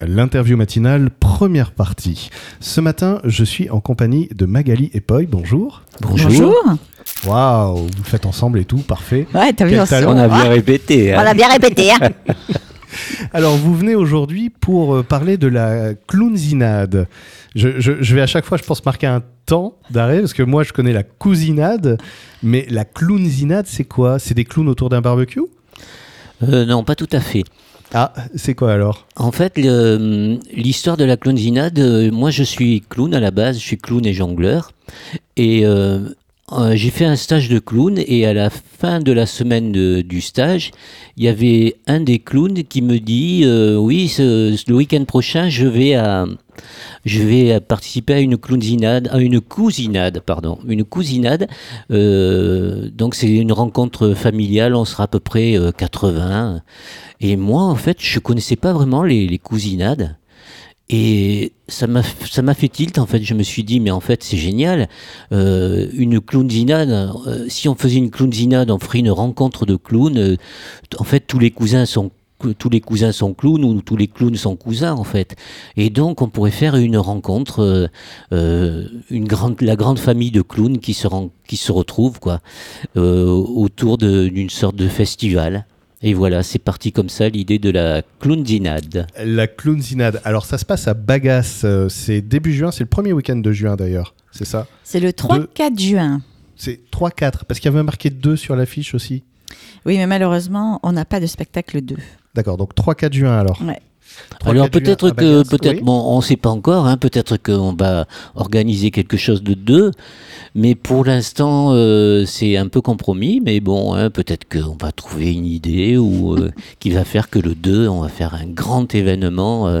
L'interview matinale, première partie. Ce matin, je suis en compagnie de Magali et Poi. Bonjour. Bonjour. Waouh, vous le faites ensemble et tout, parfait. Ouais, t'as vu, on. On a bien répété. on hein. a bien répété. hein. Alors, vous venez aujourd'hui pour euh, parler de la clownzinade. Je, je- je vais à chaque fois, je pense, marquer un temps d'arrêt, parce que moi, je connais la cousinade, mais la clownzinade, c'est quoi? C'est des clowns autour d'un barbecue? Euh, non, pas tout à fait. Ah, c'est quoi alors? En fait, l'histoire de la clownzinade, moi je suis clown à la base, je suis clown et jongleur. Et euh, euh, j'ai fait un stage de clown et à la fin de la semaine de- du stage, il y avait un des clowns qui me dit euh, Oui, le week-end prochain, je vais à. Je vais participer à une clownzinade, à une cousinade, pardon, une cousinade. Euh, donc c'est une rencontre familiale, on sera à peu près euh, 80. Et moi, en fait, je connaissais pas vraiment les cousinades. Et ça m'a fait tilt en fait. Je me suis dit mais en fait c'est génial. Euh, une clownzinade. euh, si on faisait une clownzinade, on ferait une rencontre de clowns. euh, en fait tous les cousins sont tous les cousins sont clowns ou tous les clowns sont cousins en fait. Et donc on pourrait faire une rencontre, une grande la grande famille de clowns qui se ren- qui se retrouve quoi euh, autour d'une sorte de festival. Et voilà, c'est parti comme ça l'idée de la clownzinade. La clownzinade. Alors, ça se passe à Bagas. euh, C'est début juin, c'est le premier week-end de juin d'ailleurs. C'est ça? C'est le 3-4 juin. C'est 3-4, parce qu'il y avait marqué 2 sur l'affiche aussi. Oui, mais malheureusement, on n'a pas de spectacle 2. D'accord, donc 3-4 juin alors. Ouais. 3-4 Alors peut-être que peut-être oui. bon on sait pas encore hein, peut-être qu'on va organiser quelque chose de deux mais pour l'instant euh, c'est un peu compromis mais bon hein, peut-être qu'on va trouver une idée ou euh, qui va faire que le 2 on va faire un grand événement euh,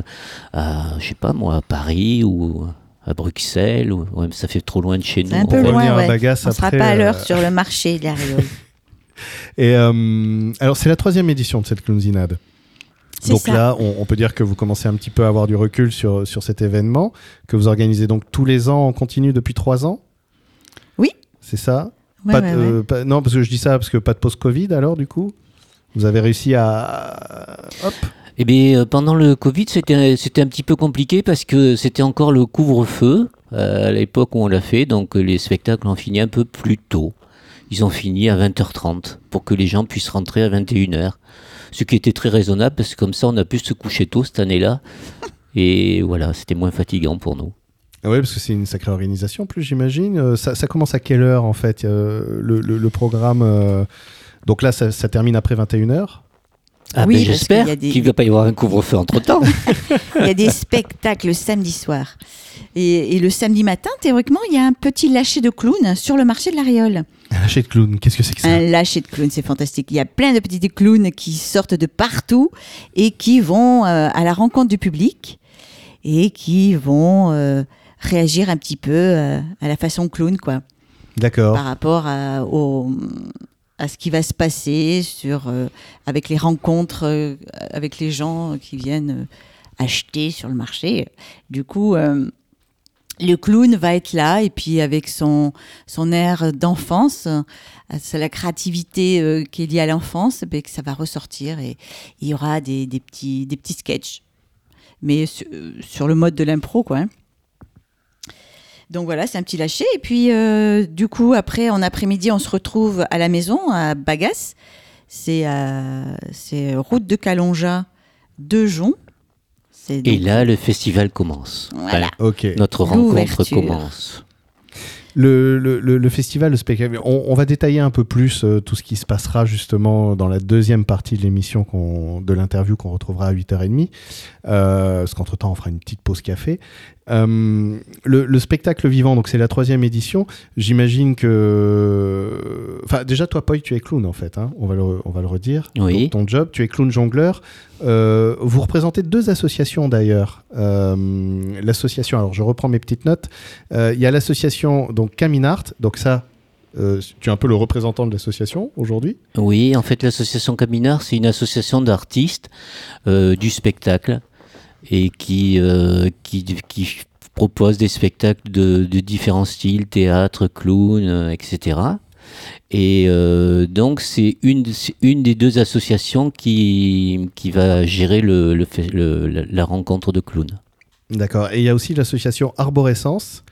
à je sais pas moi à Paris ou à Bruxelles ou ouais, ça fait trop loin de chez nous. Un on peu va loin, ouais. On ne sera pas à l'heure euh, sur le marché de la. Et euh, alors, c'est la troisième édition de cette clownzinade. Donc ça. là, on, on peut dire que vous commencez un petit peu à avoir du recul sur, sur cet événement, que vous organisez donc tous les ans en continu depuis 3 ans? Oui. C'est ça? Ouais, Pas de- ouais, ouais. euh, pas- Non, parce que je dis ça parce que pas de post-Covid alors, du coup? Vous avez réussi à. Hop Eh bien, euh, pendant le Covid, c'était c'était un petit peu compliqué parce que c'était encore le couvre-feu euh, à l'époque où on l'a fait, donc les spectacles ont fini un peu plus tôt. Ils ont fini à 20h30 pour que les gens puissent rentrer à 21h. Ce qui était très raisonnable parce que comme ça, on a pu se coucher tôt cette année-là. Et voilà, c'était moins fatigant pour nous. Oui, parce que c'est une sacrée organisation, en plus, j'imagine. Euh, Ça, ça commence à quelle heure, en fait, euh, le, le- le programme euh, Donc là, ça, ça termine après 21h Ah Oui, ben j'espère qu'il ne va pas y avoir un couvre-feu entre-temps. Il y a des spectacles le samedi soir. Et, et le samedi matin, théoriquement, il y a un petit lâcher de clowns sur le marché de la Réole. Un lâcher de clown, qu'est-ce que c'est que ça? Un lâcher de clowns, c'est fantastique. Il y a plein de petits clowns qui sortent de partout et qui vont euh, à la rencontre du public et qui vont euh, réagir un petit peu euh, à la façon clown, quoi, D'accord. par rapport à, au- à ce qui va se passer sur, euh, avec les rencontres euh, avec les gens qui viennent euh, acheter sur le marché. Du coup, euh, le clown va être là et puis avec son, son air d'enfance, euh, c'est la créativité euh, qui est liée à l'enfance, que ça va ressortir et il y aura des, des petits, des petits sketchs. Mais sur, sur le mode de l'impro, quoi. hein. Donc voilà, c'est un petit lâcher. Et puis, euh, du coup, après, en après-midi, on se retrouve à la maison, à Bagas. C'est euh, c'est route de Calonja de Jon. Et là, le festival commence. Voilà. Ok. Notre rencontre commence. Le, le- le- le festival, le spectacle, on, on va détailler un peu plus euh, tout ce qui se passera justement dans la deuxième partie de l'émission, de l'interview qu'on retrouvera à 8h30. Euh, parce qu'entre-temps, on fera une petite pause café. Euh, le, le spectacle vivant, donc c'est la troisième édition. J'imagine que. Enfin, déjà, toi, Poi, tu es clown en fait. hein, on, va le, on va le redire. Oui. Donc, ton job, tu es clown jongleur. Euh, vous représentez deux associations d'ailleurs. L'association, alors je reprends mes petites notes. Il y a l'association donc Caminart, donc ça, euh, tu es un peu le représentant de l'association aujourd'hui. Oui, en fait, l'association Caminard, c'est une association d'artistes euh, du spectacle et qui, euh, qui, qui propose des spectacles de, de différents styles, théâtre, clown, etc. Et donc, c'est une, une des deux associations qui, qui va gérer le, la rencontre de clowns. D'accord. Et il y a aussi l'association Arborescence,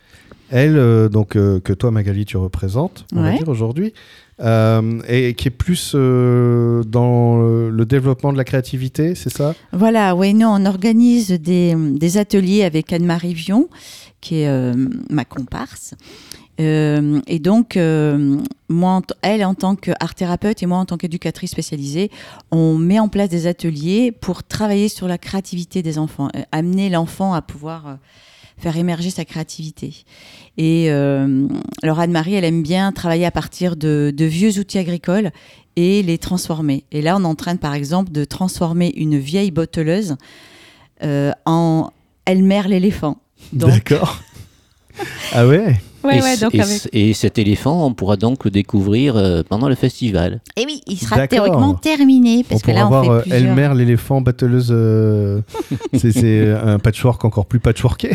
elle, euh, donc, euh, que toi, Magali, tu représentes, on va Ouais. dire aujourd'hui, euh, et qui est plus dans le, développement de la créativité, c'est ça? Voilà, oui, non, on organise des, des ateliers avec Anne-Marie Vion, qui est ma comparse. Et donc, moi, elle, en tant qu'art thérapeute et moi, en tant qu'éducatrice spécialisée, on met en place des ateliers pour travailler sur la créativité des enfants, amener l'enfant à pouvoir faire émerger sa créativité. Et euh, alors, Anne-Marie, elle aime bien travailler à partir de, de vieux outils agricoles et les transformer. Et là, on est en train, par exemple, de transformer une vieille botteleuse euh, en Elmer l'éléphant. D'accord. Ah ouais? Ouais, et, ouais, c- donc et avec- c- et cet éléphant, on pourra donc le découvrir euh, pendant le festival. Et oui, il sera théoriquement terminé parce On que pourra là, on voir fait euh, plusieurs. Elmer, l'éléphant batteleuse. euh, c'est- un patchwork encore plus patchworké.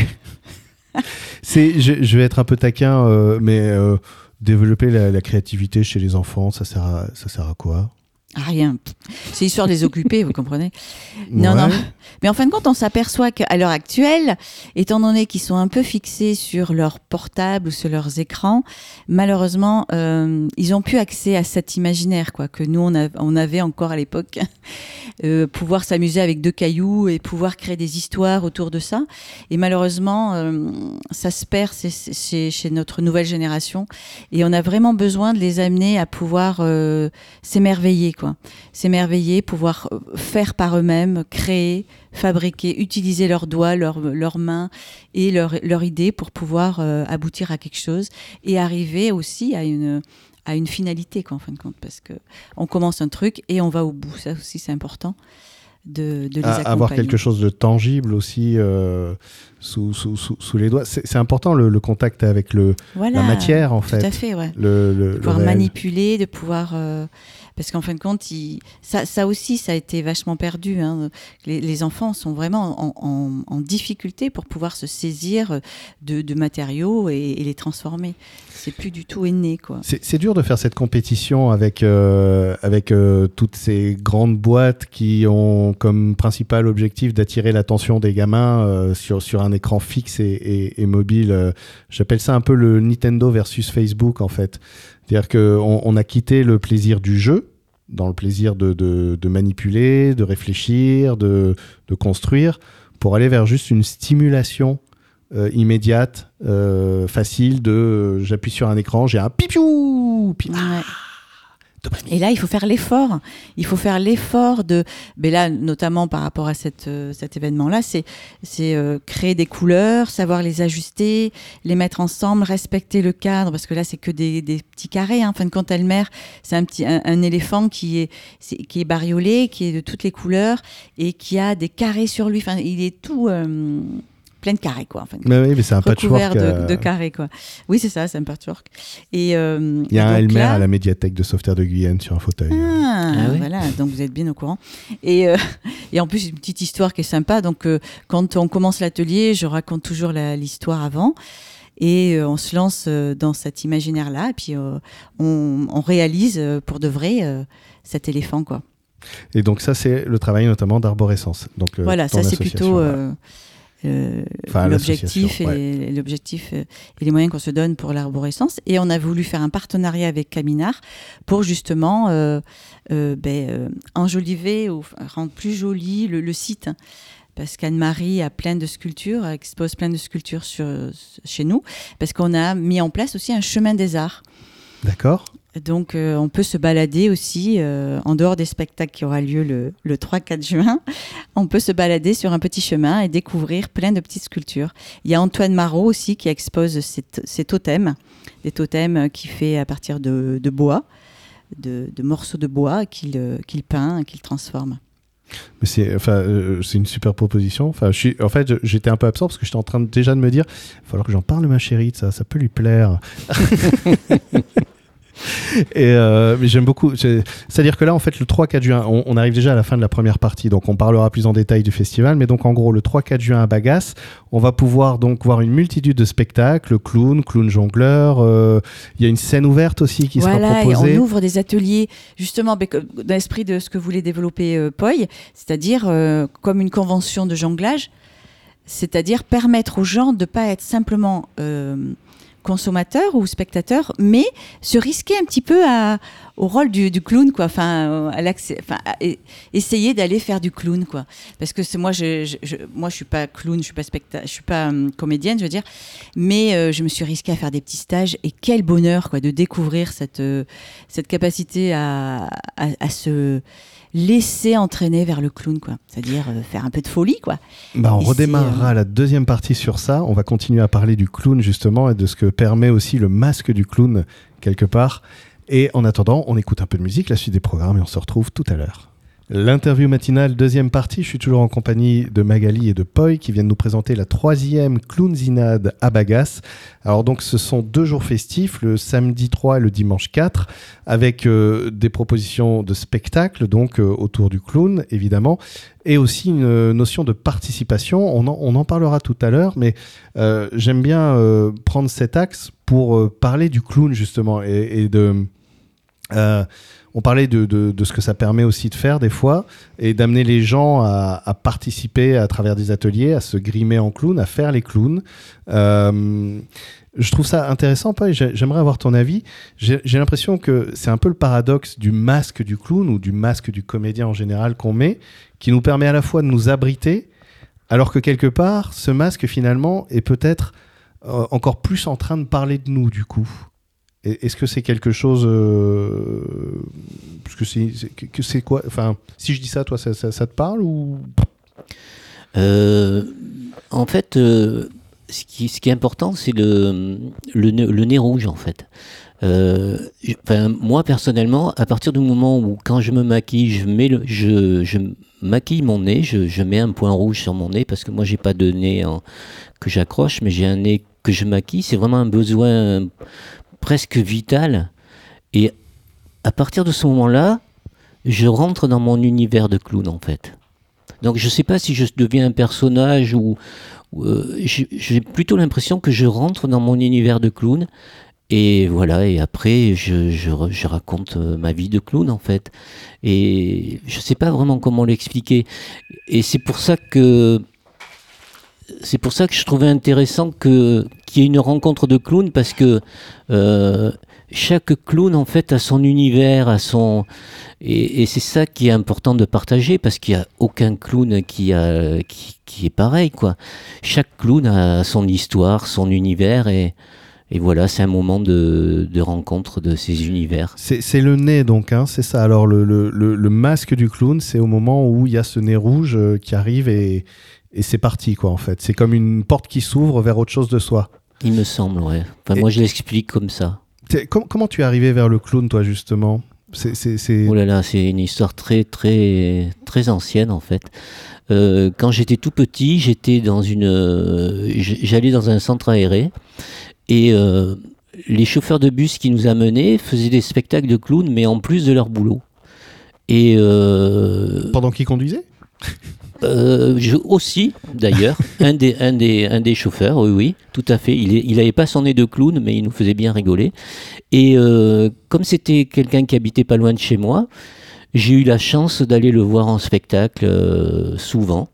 c'est, je, je vais être un peu taquin, euh, mais euh, développer la, la créativité chez les enfants, ça sert à, ça sert à quoi? Rien. C'est histoire de les occuper, vous comprenez Non, non. Mais en fin de compte, on s'aperçoit qu'à l'heure actuelle, étant donné qu'ils sont un peu fixés sur leur portable ou sur leurs écrans, malheureusement, euh, ils ont plus accès à cet imaginaire quoi que nous on, a- on avait encore à l'époque, Euh, pouvoir s'amuser avec deux cailloux et pouvoir créer des histoires autour de ça. Et malheureusement, euh, ça se perd chez, chez notre nouvelle génération. Et on a vraiment besoin de les amener à pouvoir s'émerveiller, quoi. S'émerveiller, pouvoir euh, faire par eux-mêmes, créer, fabriquer, utiliser leurs doigts, leurs, mains et leurs leur idées pour pouvoir euh, aboutir à quelque chose et arriver aussi à une à une finalité quoi en fin de compte parce que on commence un truc et on va au bout ça aussi c'est important de, de les À- accompagner avoir quelque chose de tangible aussi euh, sous, sous, sous, sous les doigts. C'est, important le, le contact avec le, voilà la matière en tout fait. à fait ouais Le, le, de pouvoir manipuler, de pouvoir. euh, parce qu'en fin de compte, il- ça, ça aussi, ça a été vachement perdu. hein. Les, les enfants sont vraiment en, en- en difficulté pour pouvoir se saisir de, de matériaux et, et les transformer. C'est plus du tout quoi. C'est dur de faire cette compétition avec, euh, avec euh, toutes ces grandes boîtes qui ont comme principal objectif d'attirer l'attention des gamins sur, sur un écran fixe et, mobile. Euh, J'appelle ça un peu le Nintendo versus Facebook en fait. C'est-à-dire qu'on on a quitté le plaisir du jeu dans le plaisir de, manipuler, de réfléchir, de, construire, pour aller vers juste une stimulation euh, immédiate, euh, facile de j'appuie sur un écran, j'ai un pipiou, Ouais. Et là, il faut faire l'effort. Il faut faire l'effort de. Mais là, notamment par rapport à cette, euh, cet événement-là, c'est c'est euh, créer des couleurs, savoir les ajuster, les mettre ensemble, respecter le cadre, parce que là, c'est que des, des petits carrés. Hein. En fin de compte, c'est un petit un, éléphant qui est, c'est- qui est bariolé, qui est de toutes les couleurs et qui a des carrés sur lui. Enfin, il est tout euh, plein de carrés, quoi. En fin de compte. Mais oui, mais c'est un recouvert patchwork. de, euh, de carrés, quoi. Oui, c'est ça, c'est un patchwork. Et euh, Il y a un Elmer là- à la médiathèque de Sauveterre de Guyenne sur un fauteuil. ah, Ah oui. voilà, donc vous êtes bien au courant. Et, euh, et en plus, une petite histoire qui est sympa. Donc, euh, quand on commence l'atelier, je raconte toujours l'histoire avant. Et euh, on se lance euh, dans cet imaginaire-là. Et puis, euh, on, on réalise euh, pour de vrai euh, cet éléphant, quoi. Et donc ça, c'est le travail notamment d'arborescence. Donc, euh, voilà, ça, c'est plutôt euh, Enfin, l'objectif et, euh, et les moyens qu'on se donne pour l'arborescence. Et on a voulu faire un partenariat avec Caminard pour justement euh, euh, ben, enjoliver ou rendre plus joli le, le site. Parce qu'Anne-Marie a plein de sculptures, expose plein de sculptures sur, chez nous, parce qu'on a mis en place aussi un chemin des arts. D'accord. Donc, euh, on peut se balader aussi, euh, en dehors des spectacles qui aura lieu le, le 3-4 juin, on peut se balader sur un petit chemin et découvrir plein de petites sculptures. Il y a Antoine Marot aussi qui expose ses, totems, des totems qu'il fait à partir de, bois, de, morceaux de bois qu'il euh, qu'il peint, qu'il transforme. Mais c'est enfin, euh, c'est une super proposition. Enfin, je suis, en fait, j'étais un peu absent parce que j'étais en train de- déjà de me dire, il va falloir que j'en parle ma chérie ça, ça peut lui plaire. Et euh, mais j'aime beaucoup. c'est- C'est-à-dire que là, en fait, le 3-4 juin, on, on arrive déjà à la fin de la première partie, donc on parlera plus en détail du festival. Mais donc, en gros, le 3-4 juin à Bagas, on va pouvoir donc voir une multitude de spectacles, clown, clown jongleur. euh, Il y a une scène ouverte aussi qui voilà, sera et proposée. on ouvre des ateliers justement comme- dans l'esprit de ce que voulait développer euh, Poy, c'est-à-dire euh, comme une convention de jonglage, c'est-à-dire permettre aux gens de pas être simplement consommateurs ou spectateurs, mais se risquer un petit peu au rôle du, clown, quoi. Enfin, euh, essayer d'aller faire du clown, quoi. Parce que moi, je, je, moi, je suis pas clown, je suis pas specta, je suis pas hum, comédienne, je veux dire, mais euh, je me suis risquée à faire des petits stages et quel bonheur, quoi, de découvrir cette euh, cette capacité à, à se laisser entraîner vers le clown, quoi. C'est-à-dire euh, faire un peu de folie, quoi. Bah, on Et redémarrera c'est, la deuxième partie sur ça. On va continuer à parler du clown justement et de ce que permet aussi le masque du clown quelque part. Et en attendant, on écoute un peu de musique, la suite des programmes et on se retrouve tout à l'heure. L'interview matinale, deuxième partie. Je suis toujours en compagnie de Magali et de Poi qui viennent nous présenter la troisième Clownzinade à Bagas. Alors donc ce sont deux jours festifs, le samedi 3 et le dimanche 4, avec euh, des propositions de spectacles donc euh, autour du clown évidemment, et aussi une euh, notion de participation. On en, on en parlera tout à l'heure, mais j'aime bien prendre cet axe pour parler du clown justement et de... on parlait de, ce que ça permet aussi de faire des fois et d'amener les gens à, participer à travers des ateliers, à se grimer en clown, à faire les clowns. Euh, je trouve ça intéressant, Paul, j'aimerais avoir ton avis. J'ai j'ai l'impression que c'est un peu le paradoxe du masque du clown ou du masque du comédien en général qu'on met, qui nous permet à la fois de nous abriter, alors que quelque part, ce masque finalement est peut-être euh, encore plus en train de parler de nous du coup. Est-ce que c'est quelque chose euh, que c'est quoi Enfin, si je dis ça, toi, ça, te parle ou? Euh, en fait, euh, ce, qui, est important, c'est le, le, nez- rouge, en fait. Moi, personnellement, à partir du moment où, quand je me maquille, je, mets le, je, je maquille mon nez, je, je mets un point rouge sur mon nez, parce que moi, j'ai pas de nez que j'accroche, mais j'ai un nez que je maquille. C'est vraiment un besoin presque vital. Et à partir de ce moment-là, je rentre dans mon univers de clown, en fait. Donc je sais pas si je deviens un personnage ou, euh, j'ai plutôt l'impression que je rentre dans mon univers de clown et voilà et après je, je, raconte euh, ma vie de clown en fait et je sais pas vraiment comment l'expliquer et c'est pour ça que c'est pour ça que je trouvais intéressant qu'il y ait une rencontre de clowns parce que euh, chaque clown en fait a son univers, a son et, c'est ça qui est important de partager parce qu'il n'y a aucun clown qui est pareil quoi. Chaque clown a son histoire, son univers et voilà, c'est un moment de, rencontre de ces univers. c'est le nez donc, hein, c'est ça. Alors le masque du clown, c'est au moment où il y a ce nez rouge euh, qui arrive et, et c'est parti quoi en fait. C'est comme une porte qui s'ouvre vers autre chose de soi. Il me semble, ouais. Enfin, moi, je l'explique comme ça. Com- comment tu es arrivé vers le clown toi justement? C'est Oh là là, c'est une histoire très très très ancienne en fait. Euh, quand j'étais tout petit, j'étais dans une, euh, j'allais dans un centre aéré et euh, les chauffeurs de bus qui nous amenaient faisaient des spectacles de clowns, mais en plus de leur boulot. Et pendant qu'il conduisait euh, je, aussi, d'ailleurs, un des, un, des, un des chauffeurs, oui, oui, tout à fait. Il, est- il avait pas son nez de clown, mais il nous faisait bien rigoler. Et euh, comme c'était quelqu'un qui habitait pas loin de chez moi, j'ai eu la chance d'aller le voir en spectacle euh, souvent.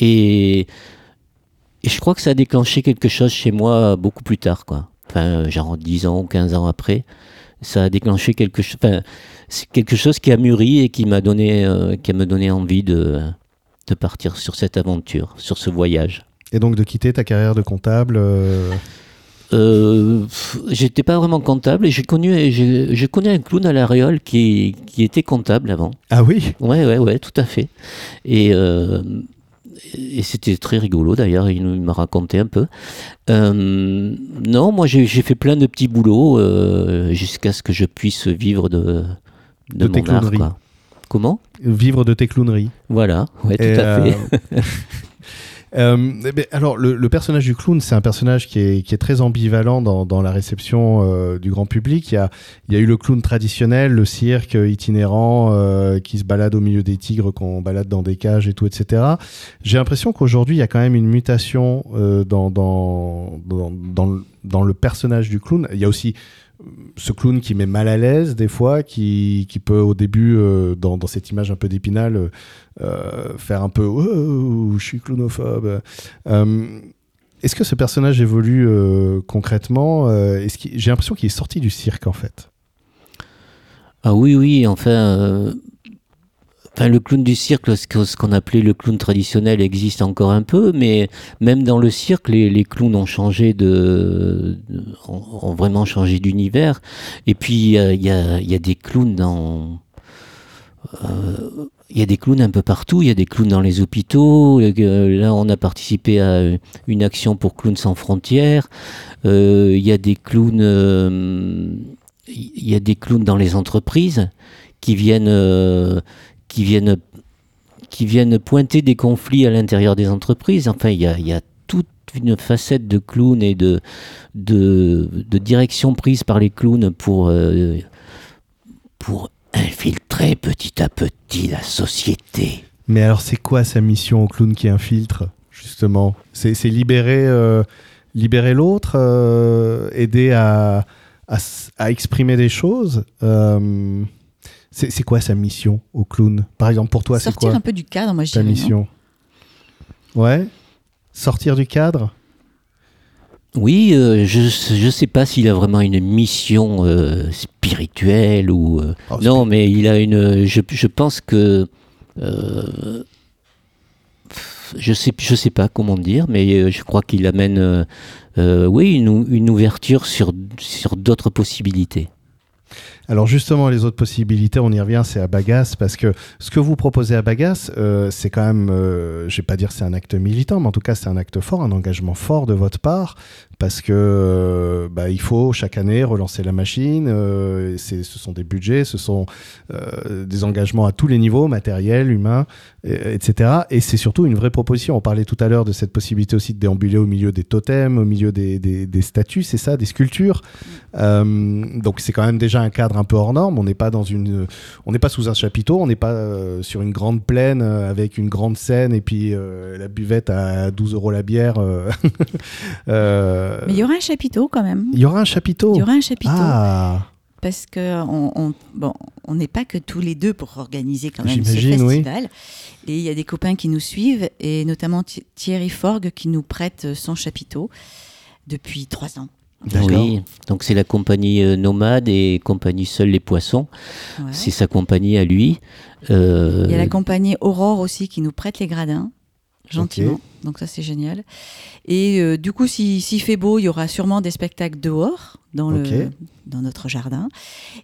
Et, et je crois que ça a déclenché quelque chose chez moi beaucoup plus tard, quoi. Enfin, genre 10 ans ou 15 ans après. Ça a déclenché quelque chose. Enfin, c'est quelque chose qui a mûri et qui m'a donné, euh, qui m'a donné envie de, de partir sur cette aventure, sur ce voyage. et donc de quitter ta carrière de comptable. euh, Euh, J'étais pas vraiment comptable et j'ai connu, j'ai connu un clown à la Réole qui, qui était comptable avant. Ah oui? Ouais, ouais, ouais, tout à fait. Et, euh, et c'était très rigolo d'ailleurs, il m'a raconté un peu. Non, moi j'ai fait plein de petits boulots jusqu'à ce que je puisse vivre de, De mon art. quoi. Comment Vivre de tes clowneries. Voilà, ouais, tout Et, à fait. euh, Euh, eh ben, alors, le, le personnage du clown, c'est un personnage qui est, qui est très ambivalent dans, dans la réception euh, du grand public. Il y, a, il y a eu le clown traditionnel, le cirque itinérant euh, qui se balade au milieu des tigres, qu'on balade dans des cages et tout, etc. J'ai l'impression qu'aujourd'hui, il y a quand même une mutation dans, dans, dans, dans, le, dans le personnage du clown. Il y a aussi ce clown qui met mal à l'aise des fois, qui, qui peut au début, euh, dans, dans cette image un peu d'épinal, euh, faire un peu oh, je suis clownophobe. Euh, Est-ce que ce personnage évolue euh, concrètement euh, J'ai l'impression qu'il est sorti du cirque en fait. Ah oui, oui, enfin, euh, le clown du cirque, ce qu'on appelait le clown traditionnel existe encore un peu, mais même dans le cirque, les, clowns ont changé de, ont, vraiment changé d'univers. Et puis il y, a, des clowns dans euh, il y a des clowns un peu partout, il y a des clowns dans les hôpitaux. Là, on a participé à une action pour Clowns sans frontières. Euh, Il y a des clowns, euh, il y a des clowns dans les entreprises qui viennent, qui viennent, qui viennent pointer des conflits à l'intérieur des entreprises. Enfin, il y a, toute une facette de clowns et de, de, de direction prise par les clowns pour, euh, pour infiltrer petit à petit la société. Mais alors, c'est quoi sa mission au clown qui infiltre, justement? C'est libérer, euh, libérer l'autre, euh, aider à, à, exprimer des choses C'est c'est quoi sa mission au clown? Par exemple, pour toi, c'est Sortir quoi un peu du cadre, moi je ta dirais. non mission? Ouais Sortir du cadre? Oui, euh, je ne sais pas s'il a vraiment une mission euh, spirituelle ou... euh, Oh, non, mais il a une... Je, je pense que... euh, je sais, je sais pas comment dire, mais je crois qu'il amène, euh, euh, oui, une, une ouverture sur, sur d'autres possibilités. Alors justement, les autres possibilités, on y revient, c'est à Bagas, parce que ce que vous proposez à Bagas, euh, c'est quand même, euh, je vais pas dire c'est un acte militant, mais en tout cas c'est un acte fort, un engagement fort de votre part, parce que euh, bah, il faut chaque année relancer la machine. euh, ce sont des budgets, ce sont euh, des engagements à tous les niveaux, matériels, humains, et- etc. Et c'est surtout une vraie proposition. On parlait tout à l'heure de cette possibilité aussi de déambuler au milieu des totems, au milieu des, statues, c'est ça, des sculptures. Donc c'est quand même déjà un cadre un peu hors norme. On n'est pas dans une, on n'est pas sous un chapiteau, on n'est pas sur une grande plaine avec une grande scène et puis la buvette à 12 euros la bière. euh. Euh, Mais il y aura un chapiteau quand même. il y aura un chapiteau. Il y aura un chapiteau. Ah, Parce que on, on- bon, on n'est pas que tous les deux pour organiser quand même ce J'imagine, oui. festival. Et il y a des copains qui nous suivent, et notamment Thi- Thierry Forgue qui nous prête son chapiteau depuis trois ans. d'accord. Oui, donc c'est la compagnie euh, Nomade et compagnie Seuls les Poissons. Ouais. C'est sa compagnie à lui. Euh, Il y a la compagnie Aurore aussi qui nous prête les gradins, gentiment. Donc ça, c'est génial. Et euh, du coup, si- s'il fait beau, il y aura sûrement des spectacles dehors, dans, le, dans notre jardin.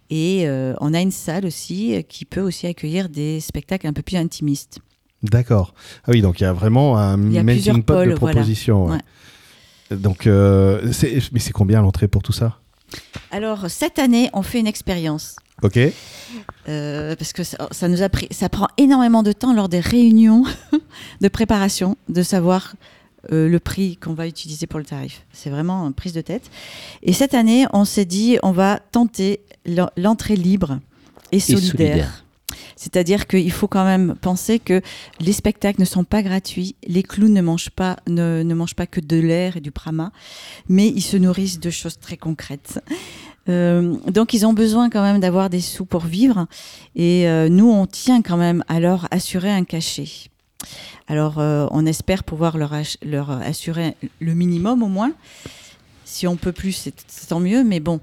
Et euh, on a une salle aussi euh, qui peut aussi accueillir des spectacles un peu plus intimistes. D'accord. Ah oui, donc il y a vraiment un plusieurs pot de voilà. propositions. ouais. Donc, euh, mais c'est combien l'entrée pour tout ça? Alors, cette année, on fait une expérience. Ok. Euh, parce que ça, ça nous a pris, ça prend énormément de temps lors des réunions de préparation de savoir euh, le prix qu'on va utiliser pour le tarif. C'est vraiment une prise de tête. Et cette année, on s'est dit, on va tenter l'en- l'entrée libre et solidaire. solidaire. C'est-à-dire qu'il faut quand même penser que les spectacles ne sont pas gratuits, les clowns ne mangent pas, ne, ne mangent pas que de l'air et du prama, mais ils se nourrissent de choses très concrètes. Euh, donc ils ont besoin quand même d'avoir des sous pour vivre, et euh, nous on tient quand même à leur assurer un cachet. Alors euh, on espère pouvoir leur, leur assurer le minimum au moins. Si on peut plus, c'est tant mieux, mais bon.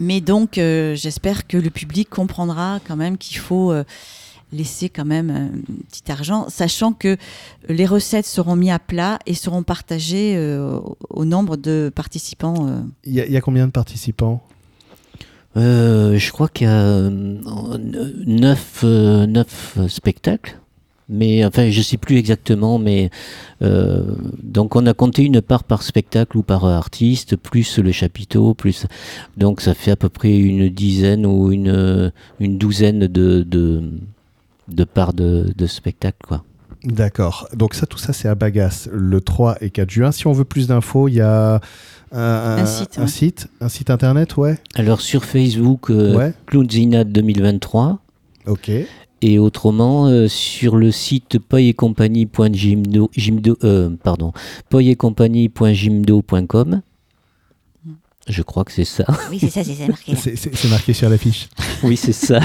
Mais donc, euh, j'espère que le public comprendra quand même qu'il faut euh, laisser quand même un petit argent, sachant que les recettes seront mises à plat et seront partagées euh, au- nombre de participants. euh. Il y, y a combien de participants? Euh, je crois qu'il y a euh, neuf, euh, neuf spectacles. Mais enfin, je sais plus exactement, mais euh, donc on a compté une part par spectacle ou par artiste, plus le chapiteau, plus donc ça fait à peu près une dizaine ou une, une douzaine de, de, de parts de, de spectacles, quoi. D'accord. Donc ça, tout ça, c'est à Bagas le 3 et 4 juin. Si on veut plus d'infos, il y a un, Un site, un ouais. site, un site internet, ouais. Alors sur Facebook, euh, Ouais. Clownzinade 2023. Ok. Et autrement, euh, sur le site poyetcompagnie.gimdo, gimdo, euh, pardon. Je crois que c'est ça. Oui, c'est ça, c'est ça marqué. C'est- marqué sur l'affiche. oui, c'est ça.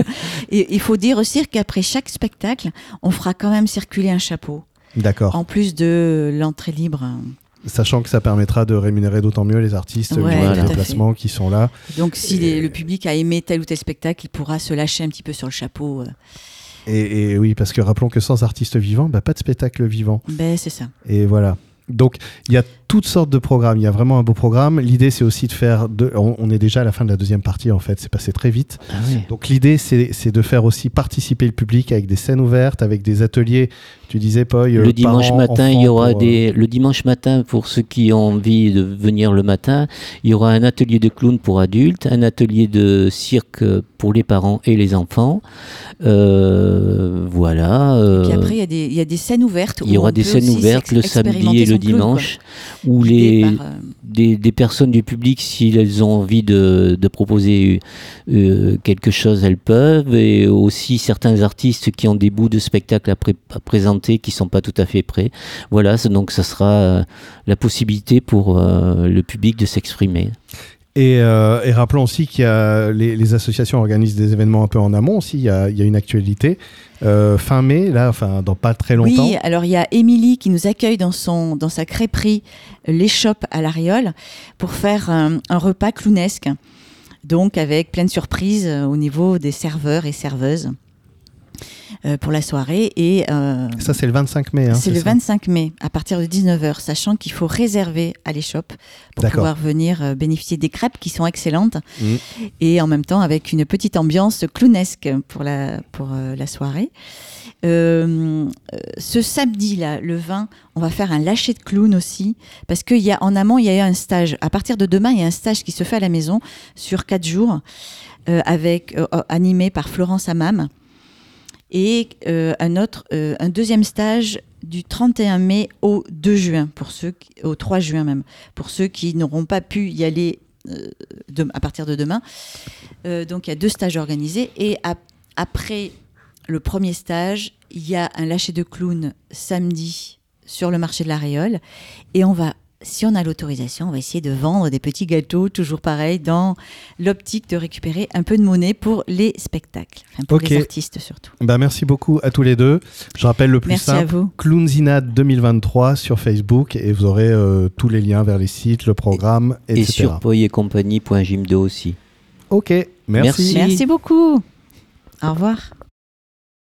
Et il faut dire aussi qu'après chaque spectacle, on fera quand même circuler un chapeau, D'accord. en plus de l'entrée libre. Sachant que ça permettra de rémunérer d'autant mieux les artistes Ouais, fait. déplacement qui sont là. Donc si les- le public a aimé tel ou tel spectacle, il pourra se lâcher un petit peu sur le chapeau. euh. Et, et oui, parce que rappelons que sans artistes vivants, bah, pas de spectacle vivant. Ben c'est ça. Et voilà. Donc, il y a toutes sortes de programmes. Il y a vraiment un beau programme. L'idée, c'est aussi de faire. De... On, on est déjà à la fin de la deuxième partie, en fait. C'est passé très vite. Ah oui. Donc, l'idée, c'est de faire aussi participer le public avec des scènes ouvertes, avec des ateliers. Tu disais, Poy. euh, Le dimanche parents, matin, il y aura pour, euh, des. Le dimanche matin, pour ceux qui ont envie de venir le matin, il y aura un atelier de clown pour adultes, un atelier de cirque pour les parents et les enfants. Euh, voilà. Puis euh, après, il y, a des- il y a des scènes ouvertes. il y aura des scènes ouvertes le samedi et le clown, Guidé les, par, euh, des, des personnes du public, si elles ont envie de, de proposer euh, quelque chose, elles peuvent. Et aussi certains artistes qui ont des bouts de spectacle à, pré- à présenter qui sont pas tout à fait prêts. Voilà, donc ça sera euh, la possibilité pour euh, le public de s'exprimer. Et, euh, et rappelons aussi qu'il y a les, les associations organisent des événements un peu en amont aussi. Il y a, il y a une actualité. Euh, fin mai, là, enfin, dans pas très longtemps. Oui, alors il y a Émilie qui nous accueille dans, son, dans sa crêperie, l'échoppe à l'Ariole, pour faire un, un repas clownesque. Donc avec plein de surprises euh, au niveau des serveurs et serveuses euh, pour la soirée. Et euh, Ça, c'est le 25 mai. hein, c'est le ça 25 mai à partir de 19h, sachant qu'il faut réserver à l'échoppe pour pouvoir venir euh, bénéficier des crêpes qui sont excellentes Mhm. et en même temps avec une petite ambiance clownesque pour la, pour, la soirée. Ce samedi là, le 20, on va faire un lâcher de clown aussi parce qu'il y a en amont il y a eu un stage. À partir de demain, il y a un stage qui se fait à la maison sur quatre jours avec animé par Florence Amam et euh, un autre, euh, un deuxième stage du 31 mai au 2 juin pour ceux au 3 juin même pour ceux qui n'auront pas pu y aller euh, à partir de demain. Donc il y a deux stages organisés et ap- après le premier stage, il y a un lâcher de clown samedi sur le marché de la Réole et on va si on a l'autorisation, on va essayer de vendre des petits gâteaux, toujours pareil, dans l'optique de récupérer un peu de monnaie pour les spectacles, enfin pour les artistes surtout. Bah, merci beaucoup à tous les deux. Je rappelle le plus Merci à simple. vous. Clownzinade 2023 sur Facebook et vous aurez euh, tous les liens vers les sites, le programme, Et etc. sur poyetcompagnie.gimdo aussi. Ok, merci. Merci. Merci beaucoup. Au revoir.